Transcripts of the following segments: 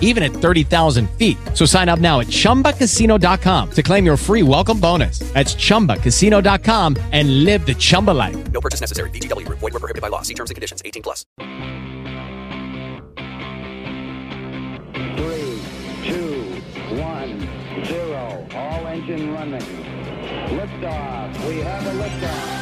even at 30,000 feet. So sign up now at chumbacasino.com to claim your free welcome bonus. That's chumbacasino.com and live the Chumba life. No purchase necessary. VGW. Void where prohibited by law. See terms and conditions. 18 plus. Three, two, one, zero. All engine running. Liftoff. We have a liftoff.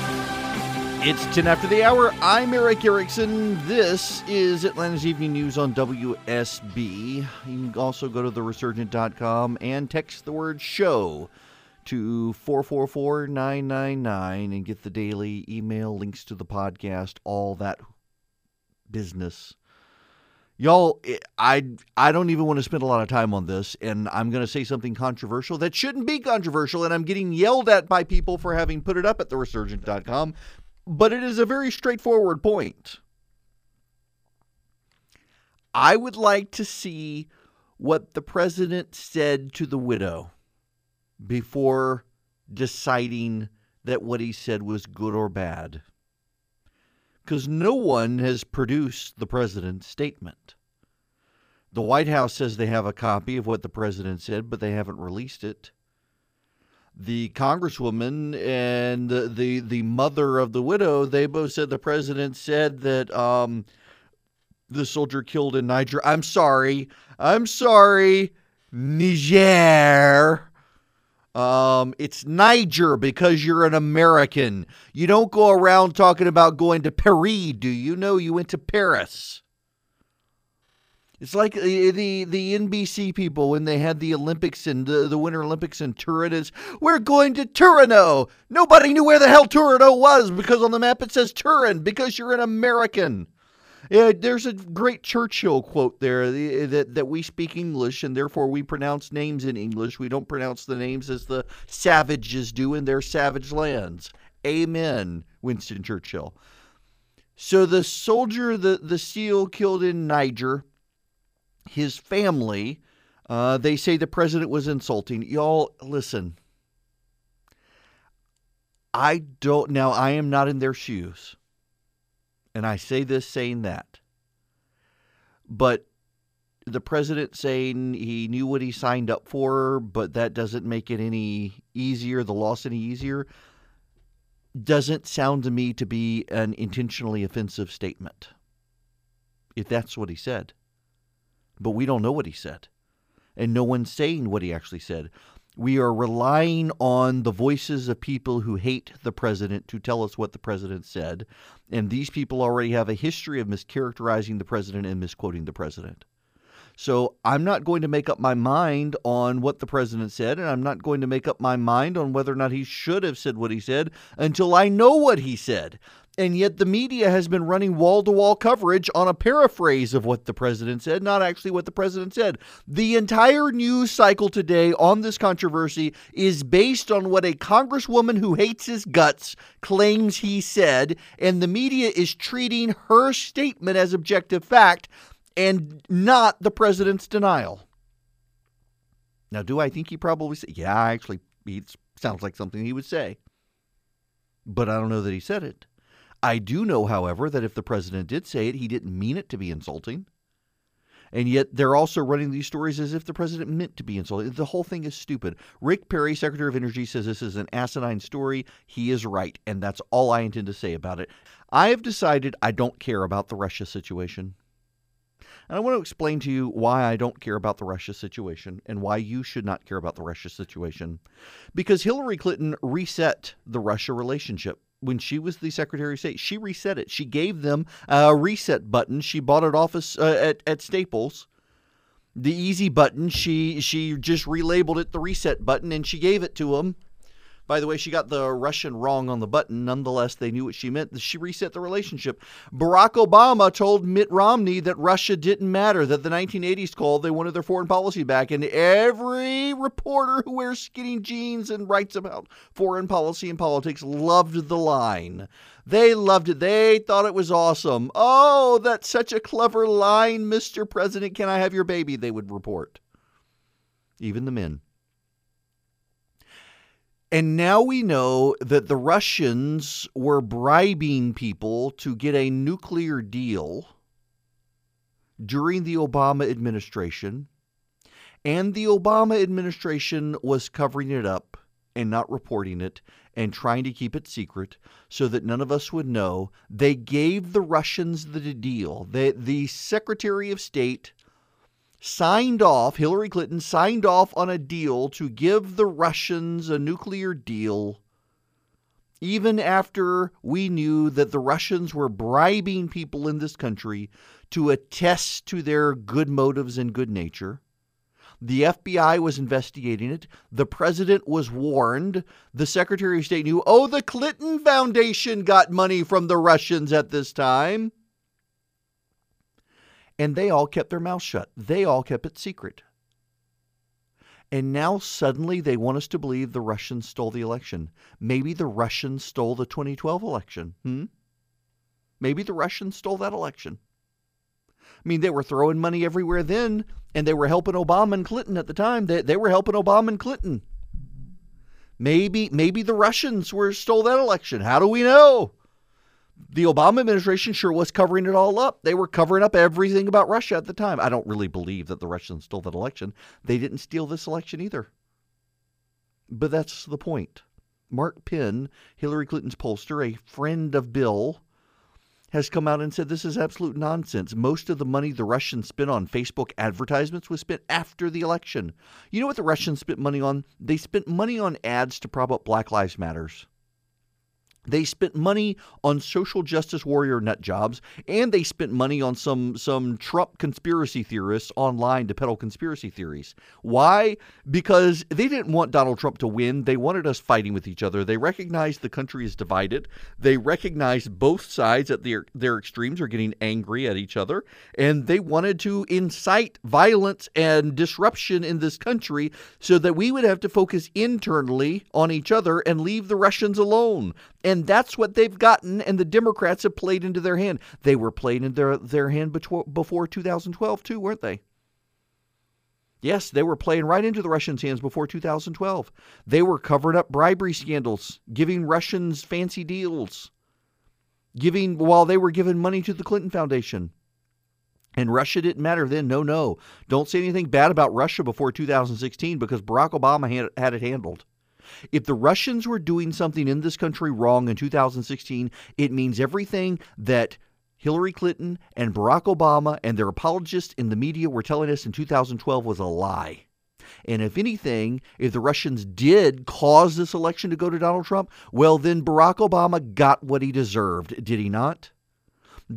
It's 10 after the hour. I'm Erick Erickson. This is Atlanta's Evening News on WSB. You can also go to theresurgent.com and text the word show to 444 999 and get the daily email, links to the podcast, all that business. Y'all, I I don't even want to spend a lot of time on this, and I'm going to say something controversial that shouldn't be controversial, and I'm getting yelled at by people for having put it up at theresurgent.com, but it is a very straightforward point. I would like to see what the president said to the widow before deciding that what he said was good or bad because no one has produced the president's statement. The White House says they have a copy of what the president said, but they haven't released it. The congresswoman and the the, the mother of the widow, they both said the president said that um, the soldier killed in Niger. I'm sorry. I'm sorry. Niger. Um, it's Niger because you're an American. You don't go around talking about going to Paris, do you? know you went to Paris. It's like uh, uh, the, the the NBC people when they had the Olympics and the, the Winter Olympics in Turin is we're going to Turino. Nobody knew where the hell Turino was because on the map it says Turin because you're an American. Yeah, there's a great Churchill quote there that, that we speak English and therefore we pronounce names in English. We don't pronounce the names as the savages do in their savage lands. Amen, Winston Churchill. So the soldier, the, the SEAL killed in Niger, his family, uh, they say the president was insulting. Y'all, listen. I don't, now I am not in their shoes. And I say this saying that. But the president saying he knew what he signed up for, but that doesn't make it any easier, the loss any easier, doesn't sound to me to be an intentionally offensive statement. If that's what he said. But we don't know what he said. And no one's saying what he actually said. We are relying on the voices of people who hate the president to tell us what the president said. And these people already have a history of mischaracterizing the president and misquoting the president. So I'm not going to make up my mind on what the president said, and I'm not going to make up my mind on whether or not he should have said what he said until I know what he said. And yet the media has been running wall to wall coverage on a paraphrase of what the president said, not actually what the president said. The entire news cycle today on this controversy is based on what a congresswoman who hates his guts claims he said, and the media is treating her statement as objective fact and not the president's denial. Now, do I think he probably said? Yeah, actually, it sounds like something he would say. But I don't know that he said it. I do know, however, that if the president did say it, he didn't mean it to be insulting. And yet they're also running these stories as if the president meant to be insulting. The whole thing is stupid. Rick Perry, Secretary of Energy, says this is an asinine story. He is right, and that's all I intend to say about it. I have decided I don't care about the Russia situation. And I want to explain to you why I don't care about the Russia situation and why you should not care about the Russia situation. Because Hillary Clinton reset the Russia relationship when she was the Secretary of State. She reset it. She gave them a reset button. She bought it off uh, at, at Staples. The easy button, she she just relabeled it the reset button and she gave it to them. By the way, she got the Russian wrong on the button. Nonetheless, they knew what she meant. She reset the relationship. Barack Obama told Mitt Romney that Russia didn't matter, that the 1980s called, they wanted their foreign policy back. And every reporter who wears skinny jeans and writes about foreign policy and politics loved the line. They loved it. They thought it was awesome. Oh, that's such a clever line, Mr. President. Can I have your baby? They would report. Even the men. And now we know that the Russians were bribing people to get a nuclear deal during the Obama administration. And the Obama administration was covering it up and not reporting it and trying to keep it secret so that none of us would know. They gave the Russians the deal. The, the Secretary of State signed off, Hillary Clinton signed off on a deal to give the Russians a nuclear deal, even after we knew that the Russians were bribing people in this country to attest to their good motives and good nature. The FBI was investigating it. The president was warned. The Secretary of State knew, oh, the Clinton Foundation got money from the Russians at this time. And they all kept their mouths shut. They all kept it secret. And now suddenly they want us to believe the Russians stole the election. Maybe the Russians stole the 2012 election. Hmm? Maybe the Russians stole that election. I mean, they were throwing money everywhere then, and they were helping Obama and Clinton at the time. They, they were helping Obama and Clinton. Maybe maybe the Russians were stole that election. How do we know? The Obama administration sure was covering it all up. They were covering up everything about Russia at the time. I don't really believe that the Russians stole that election. They didn't steal this election either. But that's the point. Mark Penn, Hillary Clinton's pollster, a friend of Bill, has come out and said this is absolute nonsense. Most of the money the Russians spent on Facebook advertisements was spent after the election. You know what the Russians spent money on? They spent money on ads to prop up Black Lives Matters. They spent money on social justice warrior nut jobs, and they spent money on some some Trump conspiracy theorists online to peddle conspiracy theories. Why? Because they didn't want Donald Trump to win. They wanted us fighting with each other. They recognized the country is divided. They recognized both sides at their their extremes are getting angry at each other, and they wanted to incite violence and disruption in this country so that we would have to focus internally on each other and leave the Russians alone. And that's what they've gotten, and the Democrats have played into their hand. They were playing in their, their hand before 2012, too, weren't they? Yes, they were playing right into the Russians' hands before 2012. They were covering up bribery scandals, giving Russians fancy deals, giving while they were giving money to the Clinton Foundation. And Russia didn't matter then. No, no. Don't say anything bad about Russia before 2016 because Barack Obama had, had it handled. If the Russians were doing something in this country wrong in 2016, it means everything that Hillary Clinton and Barack Obama and their apologists in the media were telling us in 2012 was a lie. And if anything, if the Russians did cause this election to go to Donald Trump, well, then Barack Obama got what he deserved, did he not?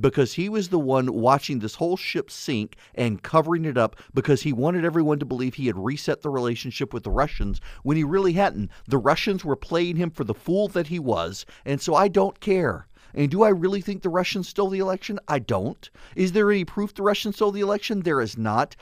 Because he was the one watching this whole ship sink and covering it up because he wanted everyone to believe he had reset the relationship with the Russians when he really hadn't. The Russians were playing him for the fool that he was, and so I don't care. And do I really think the Russians stole the election? I don't. Is there any proof the Russians stole the election? There is not.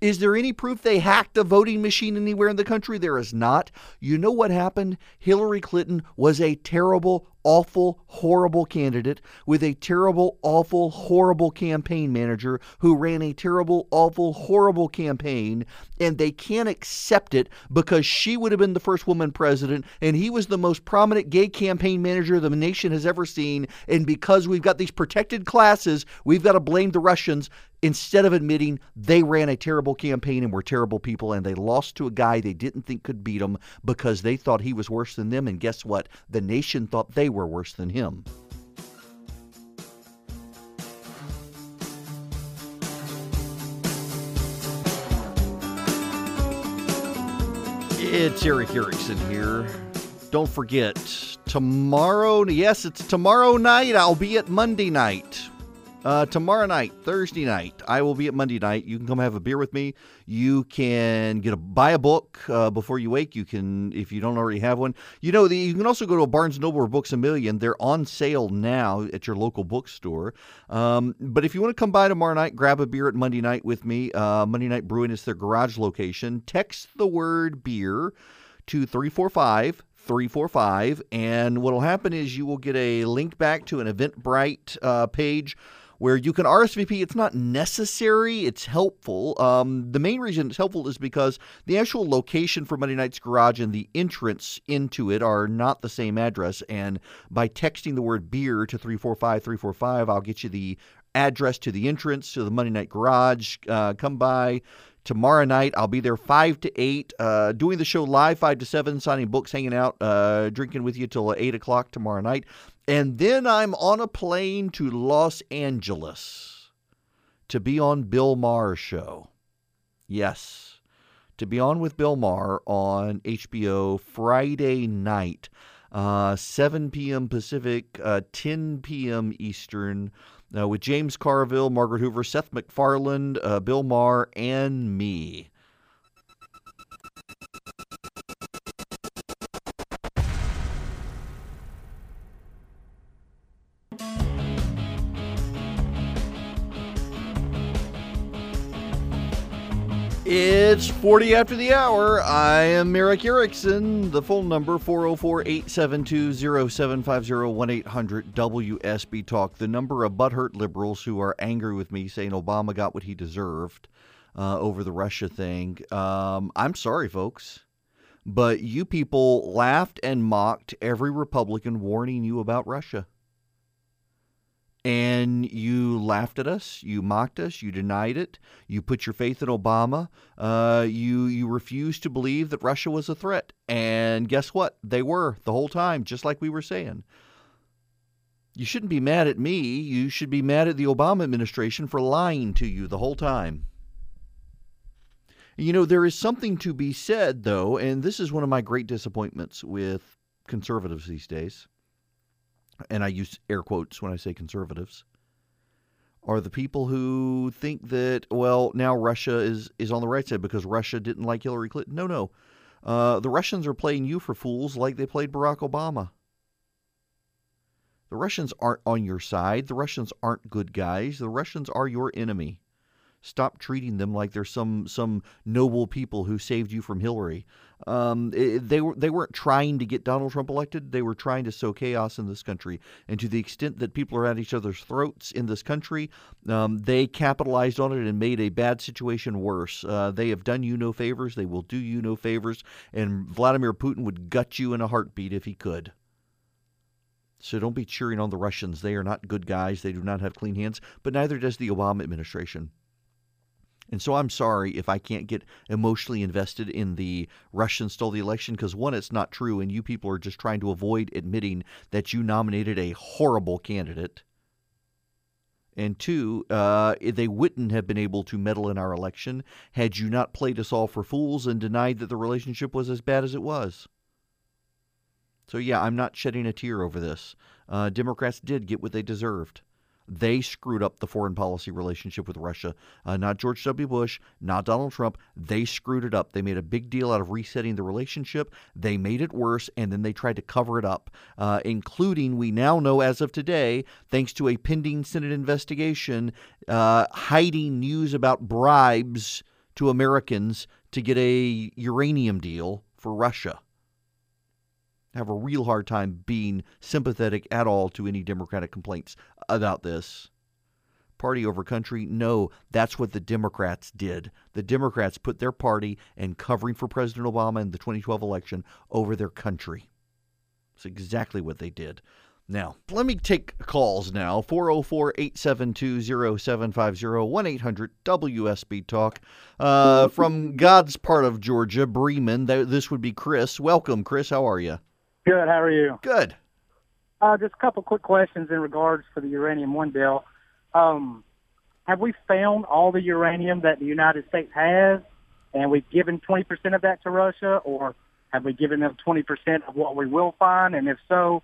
Is there any proof they hacked a voting machine anywhere in the country? There is not. You know what happened? Hillary Clinton was a terrible, awful, horrible candidate with a terrible, awful, horrible campaign manager who ran a terrible, awful, horrible campaign, and they can't accept it because she would have been the first woman president, and he was the most prominent gay campaign manager the nation has ever seen. And because we've got these protected classes, we've got to blame the Russians instead of admitting they ran a terrible campaign and were terrible people and they lost to a guy they didn't think could beat them because they thought he was worse than them. And guess what? The nation thought they were worse than him. It's Erick Erickson here. Don't forget, tomorrow. Yes, it's tomorrow night. I'll be at Monday night. Uh, tomorrow night, Thursday night, I will be at Monday night. You can come have a beer with me. You can get a buy a book uh, before you wake. You can, if you don't already have one. You know, the, you can also go to a Barnes Noble or Books a Million. They're on sale now at your local bookstore. Um, but if you want to come by tomorrow night, grab a beer at Monday night with me. Uh, Monday Night Brewing is their garage location. Text the word beer to 345 345 and what will happen is you will get a link back to an eventbrite uh, page where you can RSVP. It's not necessary, it's helpful. Um, the main reason it's helpful is because the actual location for Monday Night's Garage and the entrance into it are not the same address. And by texting the word beer to 345 345, I'll get you the address to the entrance to the Monday Night Garage. Uh, come by tomorrow night. I'll be there 5 to 8, uh, doing the show live 5 to 7, signing books, hanging out, uh, drinking with you till 8 o'clock tomorrow night. And then I'm on a plane to Los Angeles to be on Bill Maher's show. Yes, to be on with Bill Maher on HBO Friday night, uh, 7 p.m. Pacific, uh, 10 p.m. Eastern, with James Carville, Margaret Hoover, Seth MacFarlane, uh, Bill Maher, and me. It's 40 after the hour. I am Erick Erickson. The phone number 404 872 0750 1 800 WSB Talk. The number of butthurt liberals who are angry with me saying Obama got what he deserved uh, over the Russia thing. Um, I'm sorry, folks. But you people laughed and mocked every Republican warning you about Russia and you laughed at us, you mocked us, you denied it, you put your faith in Obama, uh, you you refused to believe that Russia was a threat, and guess what? They were the whole time, just like we were saying. You shouldn't be mad at me. You should be mad at the Obama administration for lying to you the whole time. You know, there is something to be said, though, and this is one of my great disappointments with conservatives these days and I use air quotes when I say conservatives, are the people who think that well now Russia is is on the right side because Russia didn't like Hillary Clinton. No, no, uh, the Russians are playing you for fools like they played Barack Obama. The Russians aren't on your side. The Russians aren't good guys. The Russians are your enemy. Stop treating them like they're some some noble people who saved you from Hillary. Um, it, they were they weren't trying to get Donald Trump elected. They were trying to sow chaos in this country. And to the extent that people are at each other's throats in this country, um, they capitalized on it and made a bad situation worse. Uh, they have done you no favors. They will do you no favors. And Vladimir Putin would gut you in a heartbeat if he could. So don't be cheering on the Russians. They are not good guys. They do not have clean hands, but neither does the Obama administration. And so I'm sorry if I can't get emotionally invested in the Russians stole the election because one, it's not true, and you people are just trying to avoid admitting that you nominated a horrible candidate. And two, uh, they wouldn't have been able to meddle in our election had you not played us all for fools and denied that the relationship was as bad as it was. So, yeah, I'm not shedding a tear over this. Uh, Democrats did get what they deserved. They screwed up the foreign policy relationship with Russia. Uh, not George W. Bush, not Donald Trump. They screwed it up. They made a big deal out of resetting the relationship. They made it worse, and then they tried to cover it up, uh, including, we now know as of today, thanks to a pending Senate investigation, uh, hiding news about bribes to Americans to get a uranium deal for Russia have a real hard time being sympathetic at all to any Democratic complaints about this. Party over country? No, that's what the Democrats did. The Democrats put their party and covering for President Obama in the 2012 election over their country. It's exactly what they did. Now, let me take calls now 404 872 0750 1 800 WSB Talk. Uh, from God's part of Georgia, Bremen, this would be Chris. Welcome, Chris. How are you? Good. How are you? Good. Uh, just a couple quick questions in regards to the uranium one bill. Um, have we found all the uranium that the United States has, and we've given 20% of that to Russia, or Have we given them 20% of what we will find? And if so,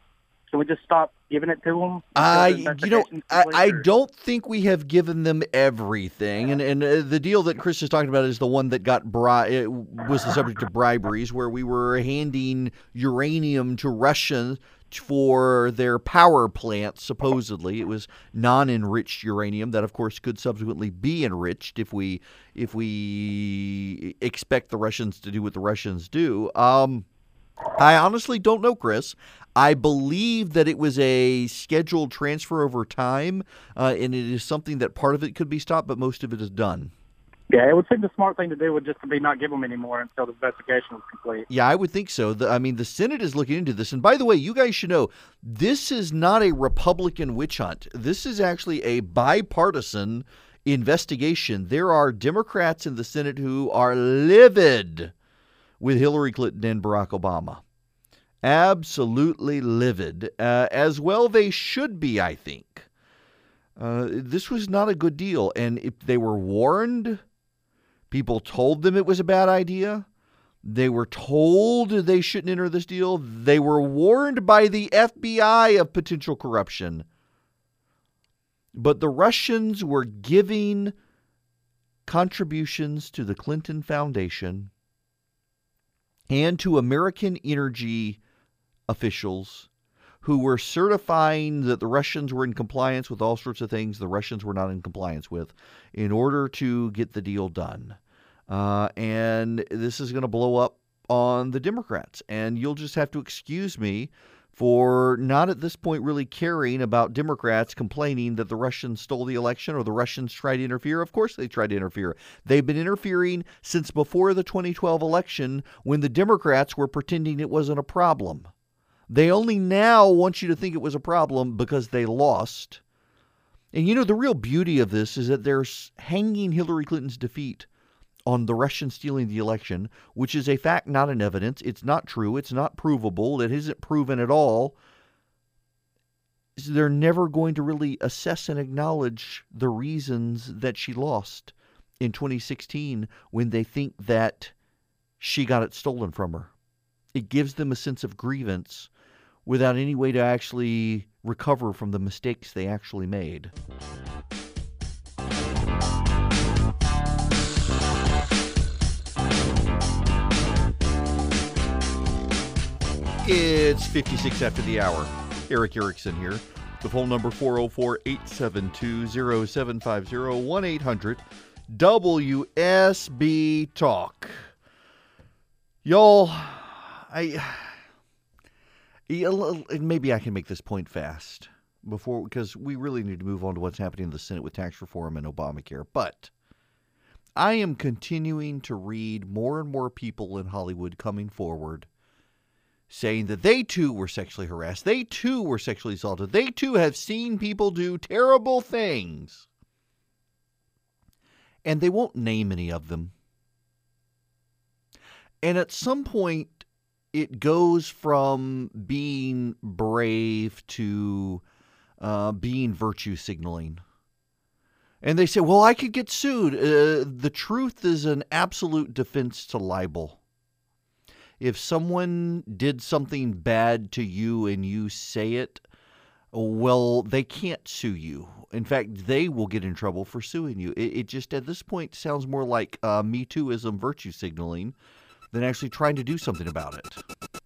can we just stop giving it to them? I, you know, I, I don't think we have given them everything, and and uh, the deal that Chris is talking about is the one that got bri- was the subject of briberies, where we were handing uranium to Russians for their power plants. Supposedly, it was non-enriched uranium that, of course, could subsequently be enriched if we if we expect the Russians to do what the Russians do. Um, I honestly don't know, Chris. I believe that it was a scheduled transfer over time, uh, and it is something that part of it could be stopped, but most of it is done. Yeah, it would seem the smart thing to do would just to be not give them anymore until the investigation was complete. Yeah, I would think so. The, I mean, the Senate is looking into this. And by the way, you guys should know this is not a Republican witch hunt. This is actually a bipartisan investigation. There are Democrats in the Senate who are livid with Hillary Clinton and Barack Obama. Absolutely livid. Uh, as well, they should be, I think. Uh, this was not a good deal. And if they were warned, people told them it was a bad idea. They were told they shouldn't enter this deal. They were warned by the FBI of potential corruption. But the Russians were giving contributions to the Clinton Foundation and to American energy officials who were certifying that the Russians were in compliance with all sorts of things the Russians were not in compliance with in order to get the deal done. Uh, and this is going to blow up on the Democrats. And you'll just have to excuse me for not at this point really caring about Democrats complaining that the Russians stole the election or the Russians tried to interfere. Of course, they tried to interfere. They've been interfering since before the 2012 election when the Democrats were pretending it wasn't a problem. They only now want you to think it was a problem because they lost. And you know, the real beauty of this is that they're hanging Hillary Clinton's defeat on the Russians stealing the election, which is a fact, not an evidence. It's not true. It's not provable. It isn't proven at all. They're never going to really assess and acknowledge the reasons that she lost in 2016 when they think that she got it stolen from her. It gives them a sense of grievance without any way to actually recover from the mistakes they actually made. It's 56 after the hour. Erick Erickson here. The phone number 404 872 0750 1 800 WSB Talk. Y'all, I. Maybe I can make this point fast before because we really need to move on to what's happening in the Senate with tax reform and Obamacare. But I am continuing to read more and more people in Hollywood coming forward saying that they too were sexually harassed. They too were sexually assaulted. They too have seen people do terrible things. And they won't name any of them. And at some point, it goes from being brave to uh, being virtue signaling. And they say, well, I could get sued. Uh, the truth is an absolute defense to libel if someone did something bad to you and you say it, well, they can't sue you. In fact, they will get in trouble for suing you. It, it just at this point sounds more like uh, Me Tooism virtue signaling than actually trying to do something about it.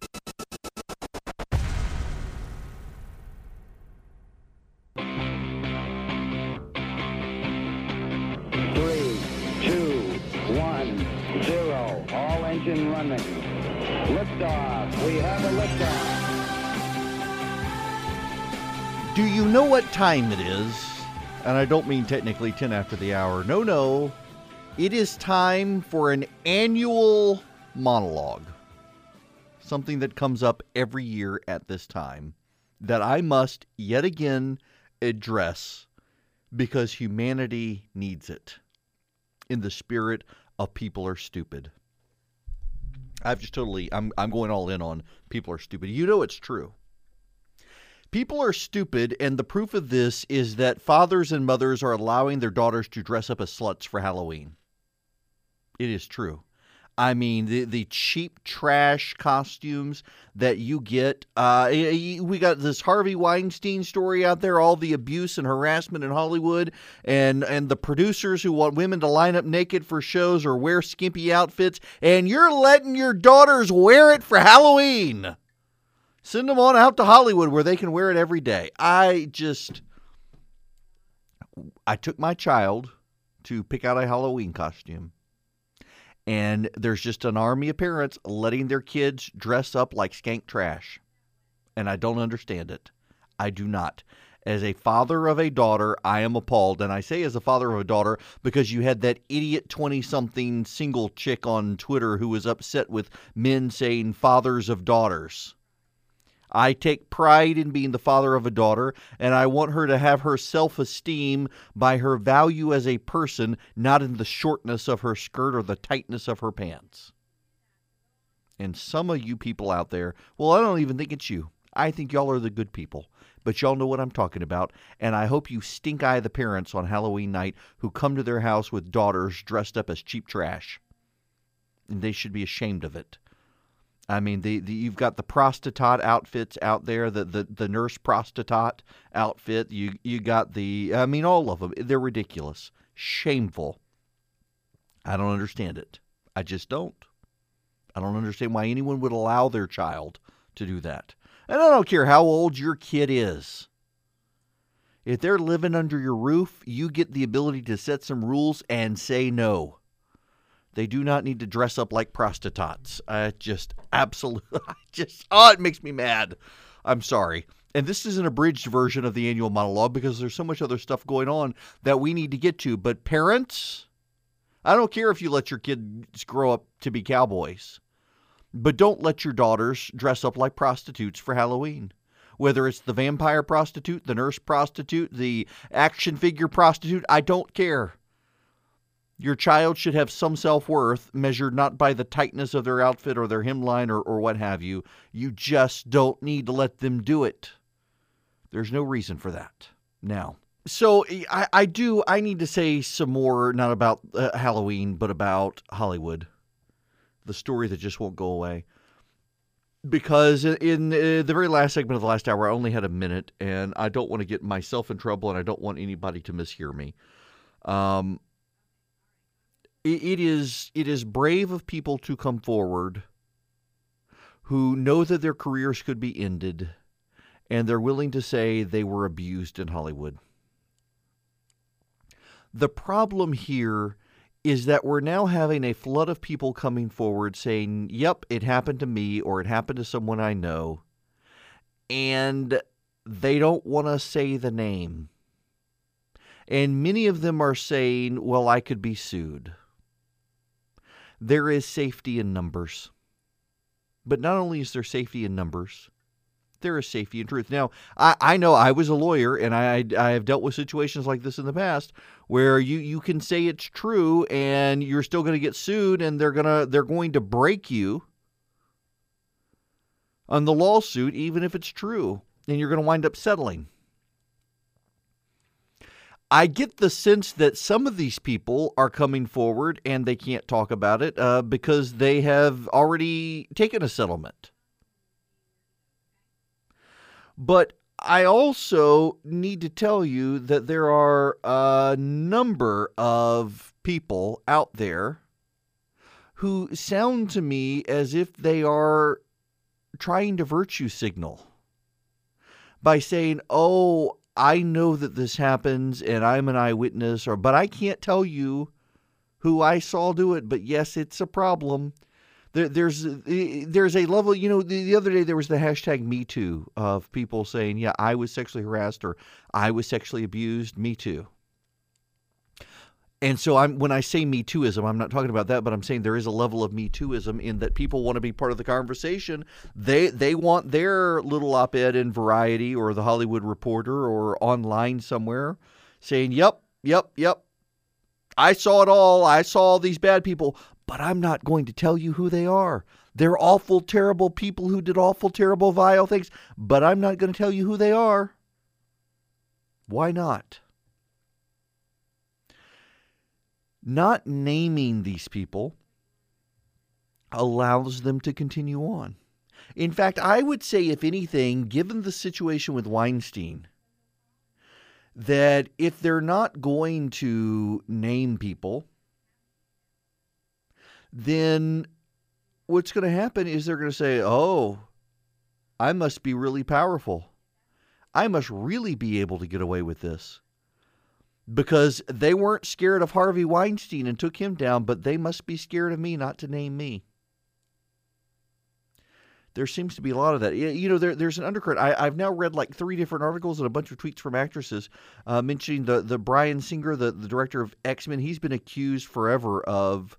We have a liftoff. Do you know what time it is? And I don't mean technically 10 after the hour. No, no. It is time for an annual monologue. Something that comes up every year at this time that I must yet again address because humanity needs it in the spirit of people are stupid. I've just totally I'm I'm going all in on people are stupid. You know it's true. People are stupid, and the proof of this is that fathers and mothers are allowing their daughters to dress up as sluts for Halloween. It is true. I mean, the the cheap trash costumes that you get. Uh, we got this Harvey Weinstein story out there, all the abuse and harassment in Hollywood, and and the producers who want women to line up naked for shows or wear skimpy outfits, and you're letting your daughters wear it for Halloween. Send them on out to Hollywood where they can wear it every day. I just, I took my child to pick out a Halloween costume and there's just an army of parents letting their kids dress up like skank trash. And I don't understand it. I do not. As a father of a daughter, I am appalled. And I say as a father of a daughter because you had that idiot 20 something single chick on Twitter who was upset with men saying fathers of daughters. I take pride in being the father of a daughter, and I want her to have her self esteem by her value as a person, not in the shortness of her skirt or the tightness of her pants. And some of you people out there, well, I don't even think it's you. I think y'all are the good people, but y'all know what I'm talking about. And I hope you stink eye the parents on Halloween night who come to their house with daughters dressed up as cheap trash. And they should be ashamed of it. I mean, the, the you've got the prostitute outfits out there, the, the, the nurse prostitute outfit. You you got the I mean, all of them. They're ridiculous, shameful. I don't understand it. I just don't. I don't understand why anyone would allow their child to do that. And I don't care how old your kid is. If they're living under your roof, you get the ability to set some rules and say no. They do not need to dress up like prostitutes. I just absolutely, I just, oh, it makes me mad. I'm sorry. And this is an abridged version of the annual monologue because there's so much other stuff going on that we need to get to. But parents, I don't care if you let your kids grow up to be cowboys, but don't let your daughters dress up like prostitutes for Halloween. Whether it's the vampire prostitute, the nurse prostitute, the action figure prostitute, I don't care. Your child should have some self worth measured not by the tightness of their outfit or their hemline or, or what have you. You just don't need to let them do it. There's no reason for that. Now, so I, I do, I need to say some more, not about uh, Halloween, but about Hollywood, the story that just won't go away. Because in uh, the very last segment of the last hour, I only had a minute, and I don't want to get myself in trouble, and I don't want anybody to mishear me. Um, it is it is brave of people to come forward who know that their careers could be ended and they're willing to say they were abused in Hollywood. The problem here is that we're now having a flood of people coming forward saying, "Yep, it happened to me or it happened to someone I know." And they don't want to say the name. And many of them are saying, "Well, I could be sued." There is safety in numbers. But not only is there safety in numbers, there is safety in truth. Now, I, I know I was a lawyer and I, I have dealt with situations like this in the past where you, you can say it's true and you're still going to get sued and they're gonna they're going to break you on the lawsuit even if it's true and you're going to wind up settling. I get the sense that some of these people are coming forward and they can't talk about it uh, because they have already taken a settlement. But I also need to tell you that there are a number of people out there who sound to me as if they are trying to virtue signal by saying, oh, I know that this happens and I'm an eyewitness or but I can't tell you who I saw do it, but yes, it's a problem. There, there's there's a level, you know. The, the other day there was the hashtag Me Too of people saying, "Yeah, I was sexually harassed or I was sexually abused." Me too. And so I'm when I say Me Tooism, I'm not talking about that, but I'm saying there is a level of Me Tooism in that people want to be part of the conversation. They they want their little op-ed in Variety or the Hollywood Reporter or online somewhere saying, "Yep, yep, yep. I saw it all. I saw all these bad people, but I'm not going to tell you who they are. They're awful, terrible people who did awful, terrible, vile things, but I'm not going to tell you who they are. Why not?" Not naming these people allows them to continue on. In fact, I would say, if anything, given the situation with Weinstein, that if they're not going to name people, then what's going to happen is they're going to say, oh, I must be really powerful. I must really be able to get away with this. Because they weren't scared of Harvey Weinstein and took him down, but they must be scared of me not to name me there seems to be a lot of that. You know, there, there's an undercurrent. I, have now read like three different articles and a bunch of tweets from actresses uh, mentioning the the Bryan Singer, the, the director of X Men. He's been accused forever of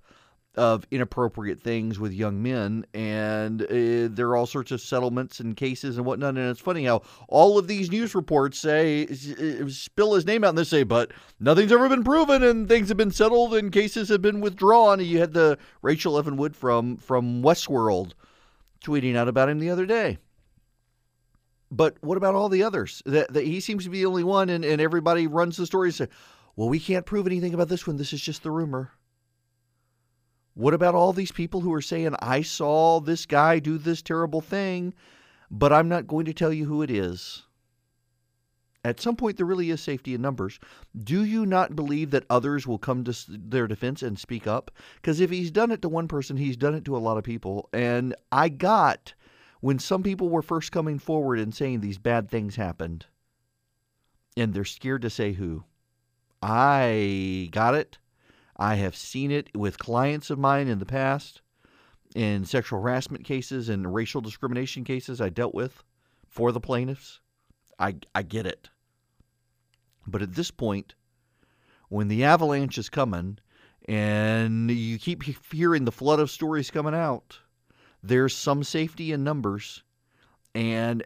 of inappropriate things with young men, and uh, there are all sorts of settlements and cases and whatnot. And it's funny how all of these news reports say uh, spill his name out, and they say, but nothing's ever been proven, and things have been settled, and cases have been withdrawn. You had the Rachel Evan Wood from from Westworld tweeting out about him the other day. But what about all the others? That, that he seems to be the only one, and, and everybody runs the story and say, well, we can't prove anything about this one. This is just the rumor. What about all these people who are saying, I saw this guy do this terrible thing, but I'm not going to tell you who it is? At some point, there really is safety in numbers. Do you not believe that others will come to their defense and speak up? Because if he's done it to one person, he's done it to a lot of people. And I got when some people were first coming forward and saying these bad things happened, and they're scared to say who. I got it. I have seen it with clients of mine in the past, in sexual harassment cases and racial discrimination cases I dealt with for the plaintiffs. I, I get it. But at this point, when the avalanche is coming and you keep hearing the flood of stories coming out, there's some safety in numbers. And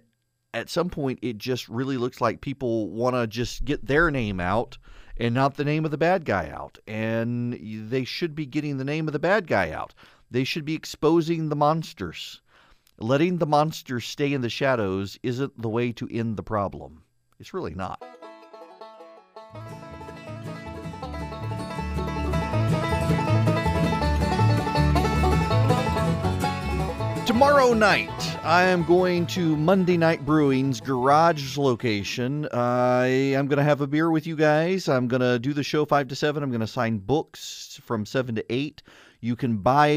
at some point, it just really looks like people want to just get their name out and not the name of the bad guy out. And they should be getting the name of the bad guy out. They should be exposing the monsters. Letting the monsters stay in the shadows isn't the way to end the problem. It's really not. Tomorrow night, I am going to Monday Night Brewing's garage location. I am going to have a beer with you guys. I'm going to do the show 5 to 7. I'm going to sign books from 7 to 8. You can buy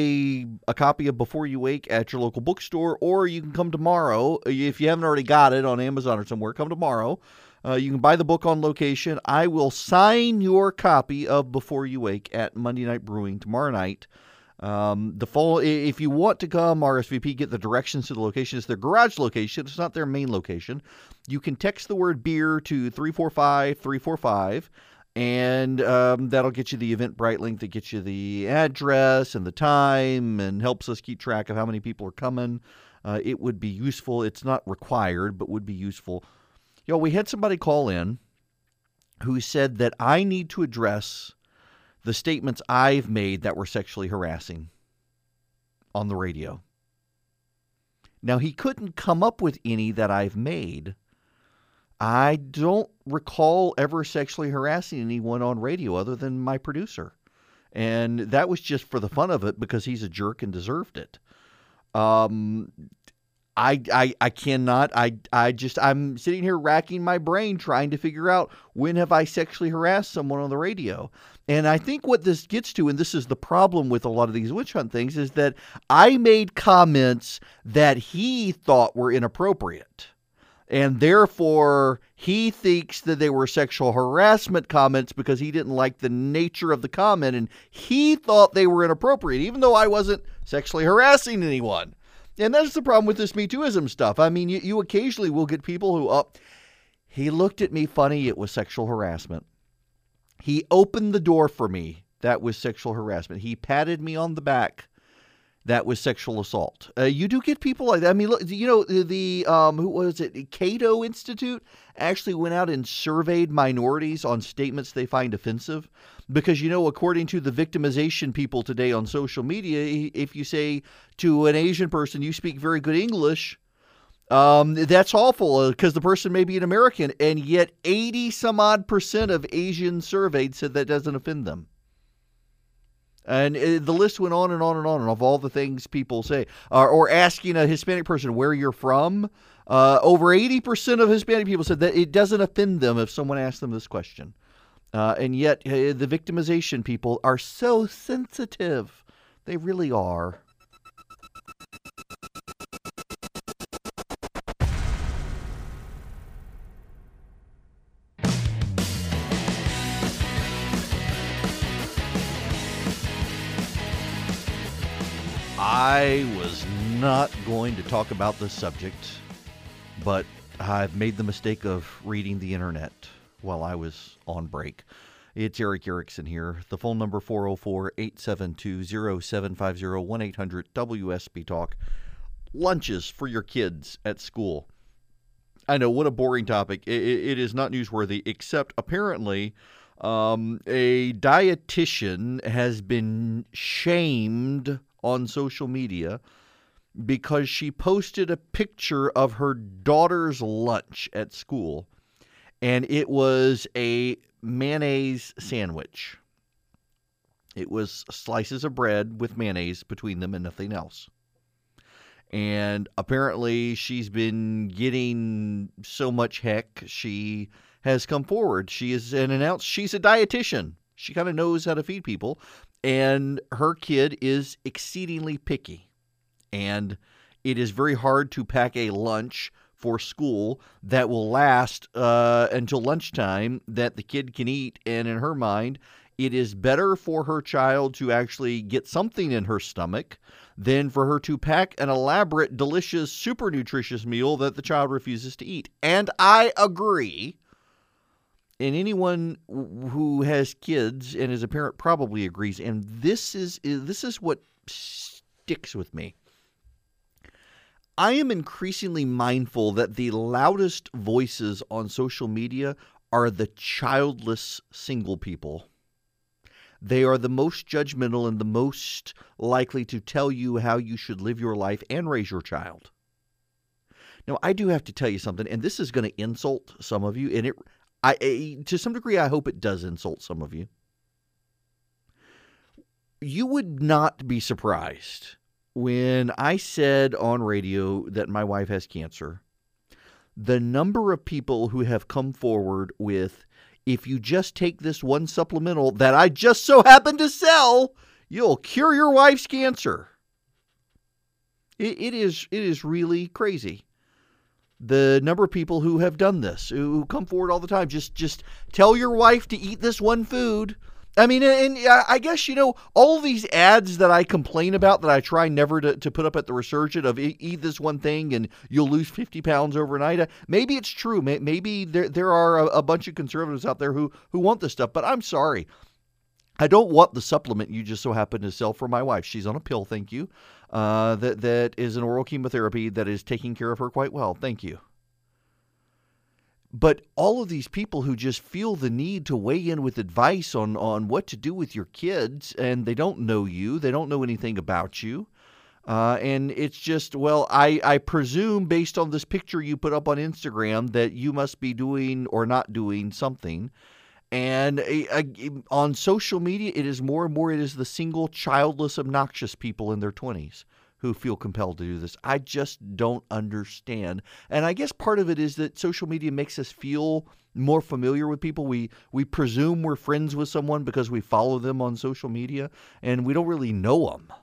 a copy of Before You Wake at your local bookstore, or you can come tomorrow. If you haven't already got it on Amazon or somewhere, come tomorrow. Uh, you can buy the book on location. I will sign your copy of Before You Wake at Monday Night Brewing tomorrow night. Um, the fall, if you want to come RSVP, get the directions to the location. It's their garage location. It's not their main location. You can text the word beer to 345 345 and um, that'll get you the Eventbrite link that gets you the address and the time and helps us keep track of how many people are coming. Uh, it would be useful. It's not required, but would be useful. You know, we had somebody call in who said that I need to address the statements I've made that were sexually harassing on the radio. Now, he couldn't come up with any that I've made I don't recall ever sexually harassing anyone on radio other than my producer. And that was just for the fun of it because he's a jerk and deserved it. Um, I, I I cannot I I just I'm sitting here racking my brain trying to figure out when have I sexually harassed someone on the radio. And I think what this gets to and this is the problem with a lot of these witch hunt things is that I made comments that he thought were inappropriate and therefore he thinks that they were sexual harassment comments because he didn't like the nature of the comment and he thought they were inappropriate even though I wasn't sexually harassing anyone. And that's the problem with this Me Tooism stuff. I mean, you, you occasionally will get people who, oh, he looked at me funny, it was sexual harassment. He opened the door for me, that was sexual harassment. He patted me on the back, that was sexual assault. Uh, you do get people like that. I mean, look, you know, the, um, who was it? Cato Institute actually went out and surveyed minorities on statements they find offensive. Because, you know, according to the victimization people today on social media, if you say to an Asian person, you speak very good English, um, that's awful because uh, the person may be an American. And yet, 80 some odd percent of Asians surveyed said that doesn't offend them. And uh, the list went on and on and on of all the things people say. Uh, or asking a Hispanic person where you're from. Uh, over 80% of Hispanic people said that it doesn't offend them if someone asks them this question. Uh, and yet, uh, the victimization people are so sensitive. They really are. I was not going to talk about this subject, but I've made the mistake of reading the internet while I was on break. It's Erick Erickson here. The phone number 404-872-0750 1-800 WSB Lunches for your kids at school. I know what a boring topic. it, it is not newsworthy, except apparently um, a dietitian has been shamed on social media because she posted a picture of her daughter's lunch at school, and it was a mayonnaise sandwich. It was slices of bread with mayonnaise between them and nothing else. And apparently, she's been getting so much heck, she has come forward. She is and announced she's a dietitian. She kind of knows how to feed people and her kid is exceedingly picky. And it is very hard to pack a lunch for school that will last uh, until lunchtime that the kid can eat. And in her mind, it is better for her child to actually get something in her stomach than for her to pack an elaborate, delicious, super nutritious meal that the child refuses to eat. And I agree and anyone who has kids and is a parent probably agrees and this is this is what sticks with me. I am increasingly mindful that the loudest voices on social media are the childless single people. They are the most judgmental and the most likely to tell you how you should live your life and raise your child. Now, I do have to tell you something, and this is going to insult some of you, and it I, to some degree, I hope it does insult some of you. You would not be surprised when I said on radio that my wife has cancer. The number of people who have come forward with, if you just take this one supplemental that I just so happen to sell, you'll cure your wife's cancer. it, it is it is really crazy the number of people who have done this, who come forward all the time. Just just tell your wife to eat this one food. I mean, and I guess, you know, all these ads that I complain about that I try never to, to put up at the resurgent of eat this one thing and you'll lose 50 pounds overnight. Uh, maybe it's true. Maybe there, there are a, a bunch of conservatives out there who, who want this stuff, but I'm sorry. I don't want the supplement you just so happen to sell for my wife. She's on a pill, thank you uh, that that is an oral chemotherapy that is taking care of her quite well. Thank you. But all of these people who just feel the need to weigh in with advice on, on what to do with your kids, and they don't know you, they don't know anything about you. Uh, and it's just, well, I, I presume based on this picture you put up on Instagram that you must be doing or not doing something. And uh, on social media, it is more and more, it is the single, childless, obnoxious people in their 20s who feel compelled to do this. I just don't understand. And I guess part of it is that social media makes us feel more familiar with people. We we presume we're friends with someone because we follow them on social media and we don't really know them.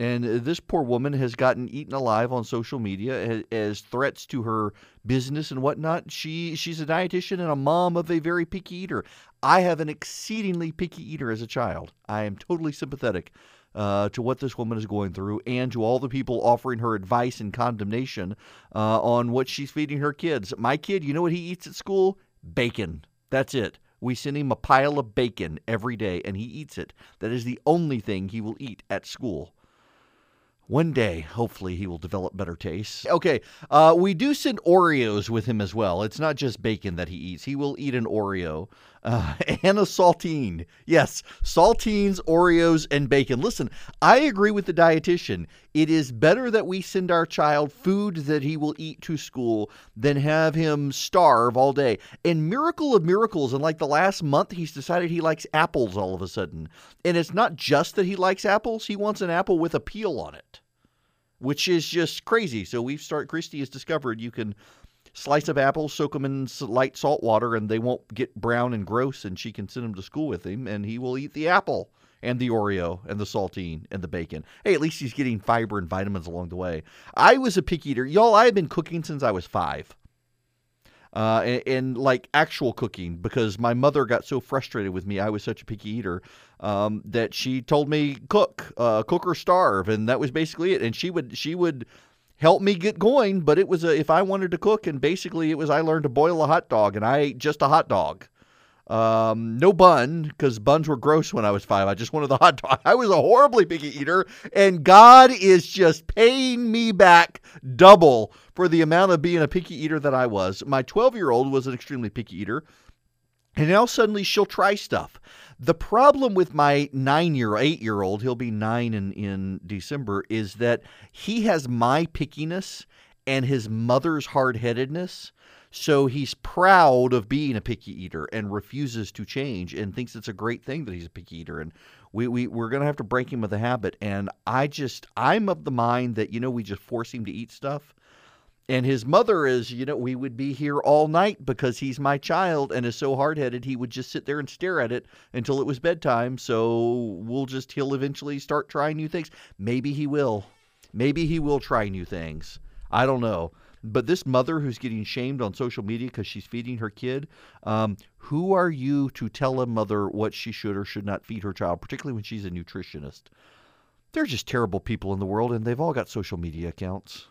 And this poor woman has gotten eaten alive on social media as threats to her business and whatnot. She she's a dietitian and a mom of a very picky eater. I have an exceedingly picky eater as a child. I am totally sympathetic uh, to what this woman is going through and to all the people offering her advice and condemnation uh, on what she's feeding her kids. My kid, you know what he eats at school? Bacon. That's it. We send him a pile of bacon every day and he eats it. That is the only thing he will eat at school. One day, hopefully, he will develop better tastes. Okay, uh, we do send Oreos with him as well. It's not just bacon that he eats. He will eat an Oreo uh, and a saltine. Yes, saltines, Oreos, and bacon. Listen, I agree with the dietitian. It is better that we send our child food that he will eat to school than have him starve all day. And miracle of miracles, in like the last month, he's decided he likes apples all of a sudden. And it's not just that he likes apples, he wants an apple with a peel on it which is just crazy. So we've started. Christy has discovered you can slice up apples, soak them in light salt water, and they won't get brown and gross. And she can send them to school with him, and he will eat the apple and the Oreo and the saltine and the bacon. Hey, at least he's getting fiber and vitamins along the way. I was a picky eater, y'all. I have been cooking since I was five. Uh, and, and, like actual cooking because my mother got so frustrated with me. I was such a picky eater um, that she told me cook, uh, cook or starve, and that was basically it. And she would she would help me get going, but it was a, if I wanted to cook, and basically it was I learned to boil a hot dog, and I ate just a hot dog. Um, no bun because buns were gross when I was five. I just wanted the hot dog. I was a horribly picky eater, and God is just paying me back double for the amount of being a picky eater that I was. My 12 year old was an extremely picky eater, and now suddenly she'll try stuff. The problem with my nine year, eight year old, he'll be nine in, in December, is that he has my pickiness and his mother's hard headedness. So he's proud of being a picky eater and refuses to change and thinks it's a great thing that he's a picky eater. And we, we, we're going to have to break him of the habit. And I just, I'm of the mind that, you know, we just force him to eat stuff. And his mother is, you know, we would be here all night because he's my child and is so hard headed, he would just sit there and stare at it until it was bedtime. So we'll just, he'll eventually start trying new things. Maybe he will. Maybe he will try new things. I don't know. But this mother who's getting shamed on social media because she's feeding her kid, um, who are you to tell a mother what she should or should not feed her child, particularly when she's a nutritionist? They're just terrible people in the world, and they've all got social media accounts.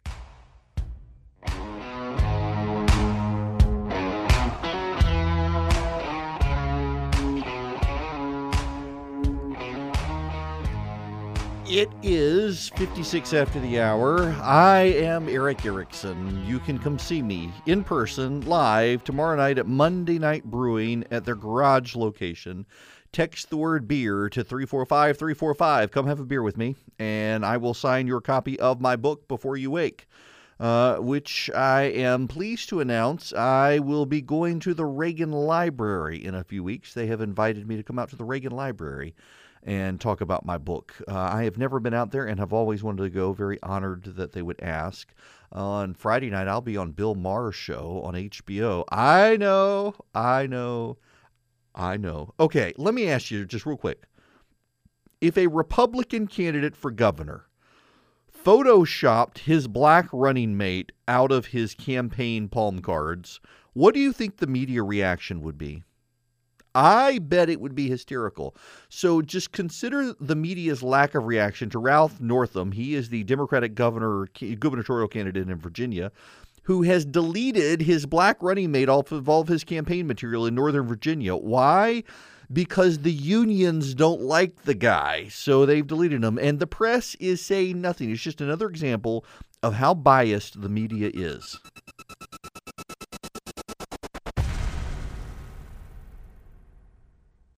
It is 56 after the hour. I am Erick Erickson. You can come see me in person live tomorrow night at Monday Night Brewing at their garage location. Text the word beer to 345 345. Come have a beer with me, and I will sign your copy of my book before you wake. Uh, which I am pleased to announce I will be going to the Reagan Library in a few weeks. They have invited me to come out to the Reagan Library and talk about my book. Uh, I have never been out there and have always wanted to go. Very honored that they would ask. on Friday night, I'll be on Bill Maher's show on HBO. I know, I know, I know. Okay, let me ask you just real quick. If a Republican candidate for governor photoshopped his black running mate out of his campaign palm cards, what do you think the media reaction would be? I bet it would be hysterical. So just consider the media's lack of reaction to Ralph Northam. He is the Democratic governor gubernatorial candidate in Virginia who has deleted his black running mate off of all of his campaign material in Northern Virginia. Why? Because the unions don't like the guy, so they've deleted him. And the press is saying nothing. It's just another example of how biased the media is.